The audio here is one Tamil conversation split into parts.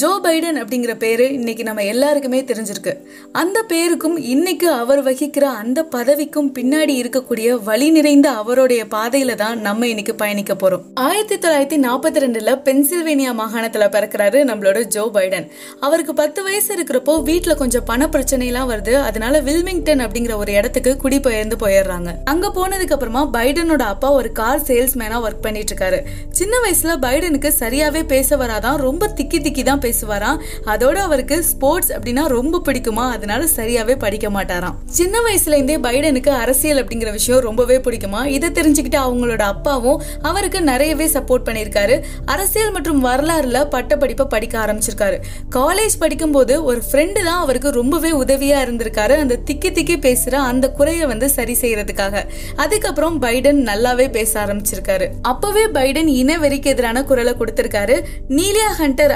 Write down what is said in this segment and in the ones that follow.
ஜோ பைடன் அப்படிங்கிற பேரு இன்னைக்கு நம்ம எல்லாருக்குமே தெரிஞ்சிருக்கு. அந்த பேருக்கும் இன்னைக்கு அவர் வகிக்கிற அந்த பதவிக்கும் பின்னாடி இருக்கக்கூடிய வழி நிறைந்த அவருடைய பாதையில தான் நம்ம இன்னைக்கு பயணிக்க போறோம். ஆயிரத்தி தொள்ளாயிரத்தி நாற்பத்தி ரெண்டுல பென்சில்வேனியா மாகாணத்துல பிறக்கிறாரு நம்மளோட ஜோ பைடன். அவருக்கு பத்து வயசு இருக்கிறப்போ வீட்டுல கொஞ்சம் பண பிரச்சனைலாம் வருது. அதனால வில்மிங்டன் அப்படிங்கிற ஒரு இடத்துக்கு குடிபெயர்ந்து போயிடுறாங்க. அங்க போனதுக்கு அப்புறமா பைடனோட அப்பா ஒரு கார் சேல்ஸ்மேனா ஒர்க் பண்ணிட்டு இருக்காரு. சின்ன வயசுல பைடனுக்கு சரியாவே பேச வராதான் ரொம்ப திக்கி திக்கி தான் பேசுவாராம். அதோட அவருக்கு ஸ்போர்ட்ஸ் அப்படின்னா ரொம்ப பிடிக்குமா? அதனால சரியாவே படிக்க மாட்டாராம். சின்ன வயசுல இருந்தே பைடனுக்கு அரசியல் அப்படிங்கிற விஷயம் ரொம்பவே பிடிக்குமா? இதை தெரிஞ்சுக்கிட்டு அவங்களோட அப்பாவும் அவருக்கு நிறையவே சப்போர்ட் பண்ணியிருக்காரு. அரசியல் மற்றும் வரலாறுல பட்ட படிப்பை படிக்க ஆரம்பிச்சிருக்காரு. காலேஜ் படிக்கும்போது ஒரு ஃப்ரெண்டு தான் அவருக்கு ரொம்பவே உதவியா இருந்திருக்காரு. அந்த திக்கி திக்கி பேசுற அந்த குறைய வந்து சரி செய்யறதுக்காக. அதுக்கப்புறம் பைடன் நல்லாவே பேச ஆரம்பிச்சிருக்காரு. அப்பவே பைடன் இனவெறிக்கு எதிரான குரலை கொடுத்திருக்காரு. நீலியா ஹண்டர்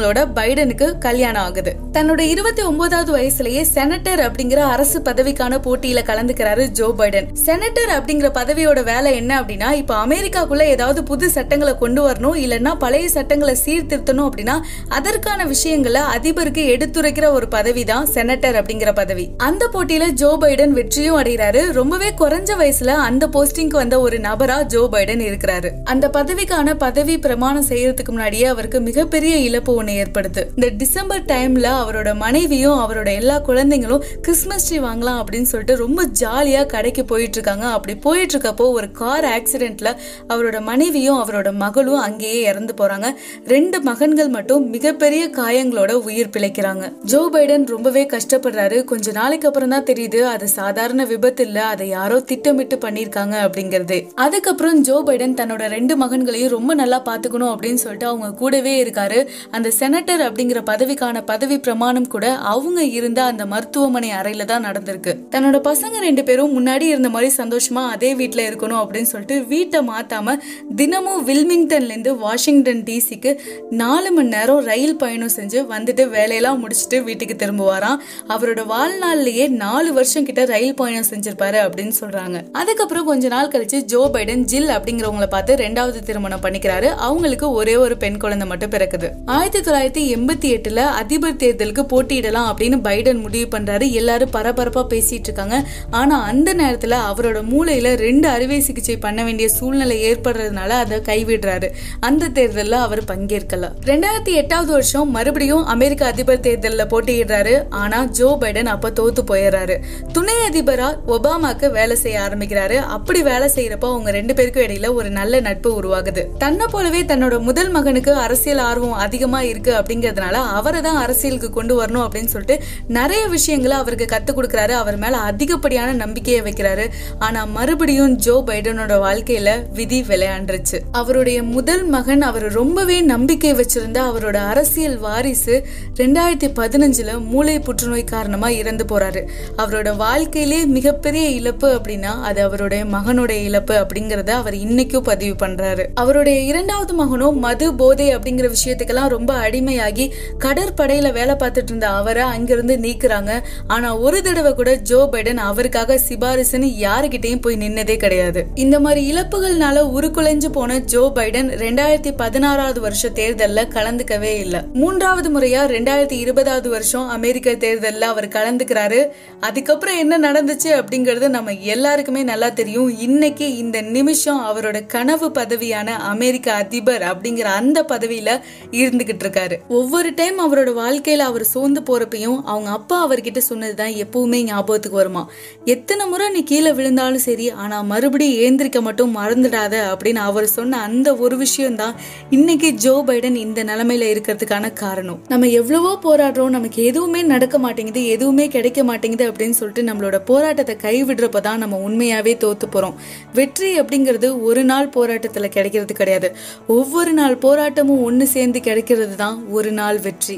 அப்படிங்கிறவங்களோட பைடனுக்கு கல்யாணம் ஆகுது. தன்னோட இருபத்தி ஒன்பதாவது வயசுலயே செனட்டர் அப்படிங்கிற அரசு பதவிக்கான போட்டியில கலந்துக்கிறாரு ஜோ பைடன். செனட்டர் அப்படிங்கிற பதவியோட வேலை என்ன அப்படின்னா இப்ப அமெரிக்காக்குள்ள ஏதாவது புது சட்டங்களை கொண்டு வரணும் இல்லைன்னா பழைய சட்டங்களை சீர்திருத்தணும் அப்படின்னா அதற்கான விஷயங்களை அதிபருக்கு எடுத்துரைக்கிற ஒரு பதவி தான் செனட்டர் அப்படிங்கிற பதவி. அந்த போட்டியில ஜோ பைடன் வெற்றியும் அடைகிறாரு. ரொம்பவே குறைஞ்ச வயசுல அந்த போஸ்டிங்க்கு வந்த ஒரு நபரா ஜோ பைடன் இருக்கிறாரு. அந்த பதவிக்கான பதவி பிரமாணம் செய்யறதுக்கு முன்னாடியே அவருக்கு மிகப்பெரிய இழப்பு ஒன்று ஏற்படுது. இந்த டிசம்பர் டைம்ல அவரோட மனைவியும் அவரோட எல்லா குழந்தைங்களும் கிறிஸ்மஸ் ட்ரீ வாங்கலாம் அப்படின்னு சொல்லிட்டு ரொம்ப ஜாலியாக கடைக்கு போயிட்டு இருக்காங்க அப்படி போயிட்டு இருக்கப்போ ஒரு கார் ஆக்சிடென்ட்ல அவரோட மனைவியும் அவரோட மகளும் அங்கேயே இறந்து போறாங்க. ரெண்டு மகன்கள் மட்டும் மிகப்பெரிய காயங்களோட உயிர் பிழைக்கிறாங்க. ஜோ பைடன் ரொம்பவே கஷ்டப்படுறாரு. கொஞ்ச நாளைக்கு அப்புறம் தான் தெரியுது அது சாதாரண விபத்து இல்ல அதை யாரோ திட்டமிட்டு பண்ணிருக்காங்க அப்படிங்கிறது. அதுக்கப்புறம் ஜோ பைடன் தன்னோட ரெண்டு மகன்களையும் ரொம்ப நல்லா பாத்துக்கணும் அப்படின்னு சொல்லிட்டு அவங்க கூடவே இருக்காரு. அந்த செனட்டர் அப்படிங்கிற பதவிக்கான பதவி பிரமாணம் கூட அவங்க இருந்த அந்த மருத்துவமனை அறையில தான் நடந்திருக்கு. தன்னோட பசங்க ரெண்டு பேரும் முன்னாடி இருந்த மாதிரி சந்தோஷமா அதே வீட்டில் இருக்கணும் அப்படின்னு சொல்லிட்டு வீட்டை மாத்தாம தினமும் வில்மிங்டன்ல இருந்து வாஷிங்டன் டிசிக்கு நாலு மணி நேரம் ரயில் பயணம் செஞ்சு வந்துட்டு வேலையெல்லாம் முடிச்சுட்டு வீட்டுக்கு திரும்புவாராம். அவரோட வாழ்நாள்லயே நாலு வருஷம் கிட்ட ரயில் பயணம் செஞ்சிருப்பாரு அப்படின்னு சொல்றாங்க. அதுக்கப்புறம் கொஞ்ச நாள் கழிச்சு ஜோ பைடன் ஜில் அப்படிங்கிறவங்கள பார்த்து ரெண்டாவது திருமணம் பண்ணிக்கிறாரு. அவங்களுக்கு ஒரே ஒரு பெண் குழந்தை மட்டும் பிறக்குது. ஆயிரத்தி ஆயிரத்தி தொள்ளாயிரத்தி எண்பத்தி எட்டுல அதிபர் தேர்தலுக்கு போட்டியிடலாம் அப்படின்னு பைடன் முடிவு பண்றாரு. எல்லாரும் பரபரப்பா பேசிட்டு இருக்காங்க. ஆனா அந்த நேரத்துல அவரோட மூளையில ரெண்டு அறுவை சிகிச்சை பண்ண வேண்டிய சூழ்நிலை ஏற்படுறதுனால அதை கைவிடுறாரு. அந்த தேர்தல்ல அவர் பங்கேற்கல. ரெண்டாயிரத்தி எட்டாவது வருஷம் மறுபடியும் அமெரிக்க அதிபர் தேர்தலில் போட்டியிடுறாரு. ஆனா ஜோ பைடன் அப்ப தோத்து போயிடுறாரு. துணை அதிபரா ஒபாமாக்கு வேலை செய்ய ஆரம்பிக்கிறாரு. அப்படி வேலை செய்யறப்ப அவங்க ரெண்டு பேருக்கும் இடையில ஒரு நல்ல நட்பு உருவாகுது. தன்னை போலவே தன்னோட முதல் மகனுக்கு அரசியல் ஆர்வம் அதிகமா இருக்கு அப்படிங்கறதுனால அவரை தான் அரசியலுக்கு கொண்டு வரணும் அப்படின்னு சொல்லிட்டு நிறைய விஷயங்களை அவருக்கு கத்து கொடுக்குறாரு. அவர் மேல அதிகப்படியான நம்பிக்கையை வைக்கிறாரு. ஆனா மறுபடியும் ஜோ பைடனோட வாழ்க்கையில விதி விளையாண்டுருச்சு. அவருடைய முதல் மகன் அவர் ரொம்பவே நம்பிக்கை வச்சிருந்த அவரோட அரசியல் வாரிசு ரெண்டாயிரத்தி பதினஞ்சுல மூளை புற்றுநோய் காரணமா இறந்து போறாரு. அவரோட வாழ்க்கையிலே மிகப்பெரிய இழப்பு அப்படின்னா அது அவருடைய மகனுடைய இழப்பு அப்படிங்கறத அவர் இன்னைக்கும் பதிவு பண்றாரு. அவருடைய இரண்டாவது மகனும் மது போதை அப்படிங்கிற விஷயத்துக்கெல்லாம் ரொம்ப அடிமையாகி கடற்படையில வேலை பார்த்துட்டு இருந்த அவரை அங்கிருந்து நீக்குறாங்க. ஆனா ஒரு தடவை கூட ஜோ பைடன் அவருக்காக சிபாரிசுன்னு யாருகிட்டயும் போய் நின்னதே கிடையாது. இந்த மாதிரி இழப்புகள்னால உருக்குலைஞ்சு போன ஜோ பைடன் ரெண்டாயிரத்தி பதினாறாவது வருஷ தேர்தல்ல கலந்துக்கவே இல்லை. மூன்றாவது முறையா ரெண்டாயிரத்தி இருபதாவது வருஷம் அமெரிக்க தேர்தல்ல அவர் கலந்துக்கிறாரு. அதுக்கப்புறம் என்ன நடந்துச்சு அப்படிங்கறது நம்ம எல்லாருக்குமே நல்லா தெரியும். இன்னைக்கு இந்த நிமிஷம் அவரோட கனவு பதவியான அமெரிக்க அதிபர் அப்படிங்கிற அந்த பதவியில இருந்துகிட்டு இருக்காரு ஒவ்வொரு டைம் அவரோட வாழ்க்கையில அவர் சோர்ந்து போறப்பையும் அவங்க அப்பா அவர்கிட்ட சொன்னதுதான் எப்பவுமே ஞாபகத்துக்கு வருமா. எத்தனை முறை நீ கீழே விழுந்தாலும் சரி ஆனா மறுபடியும் ஏந்திரிக்க மட்டும் மறந்துடாத அப்படின்னு அவர் சொன்ன அந்த ஒரு விஷயம் தான் இன்னைக்கு ஜோ பைடன் இந்த நிலைமையில இருக்கிறதுக்கான காரணம். நம்ம எவ்வளவோ போராடுறோம் நமக்கு எதுவுமே நடக்க மாட்டேங்குது எதுவுமே கிடைக்க மாட்டேங்குது அப்படின்னு சொல்லிட்டு நம்மளோட போராட்டத்தை கைவிடுறப்ப தான் நம்ம உண்மையாவே தோத்து போறோம். வெற்றி அப்படிங்கிறது ஒரு நாள் போராட்டத்துல கிடைக்கிறது கிடையாது. ஒவ்வொரு நாள் போராட்டமும் ஒன்னு சேர்ந்து கிடைக்கிறது தான் ஒரு நாள் வெற்றி.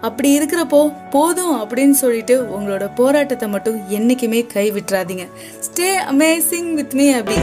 அப்படி இருக்கிறப்போ போதும் அப்படின்னு சொல்லிட்டு உங்களோட போராட்டத்தை மட்டும் என்னைக்குமே கை விட்டுறாதீங்க ஸ்டே அமேசிங் வித் மீ அப்படி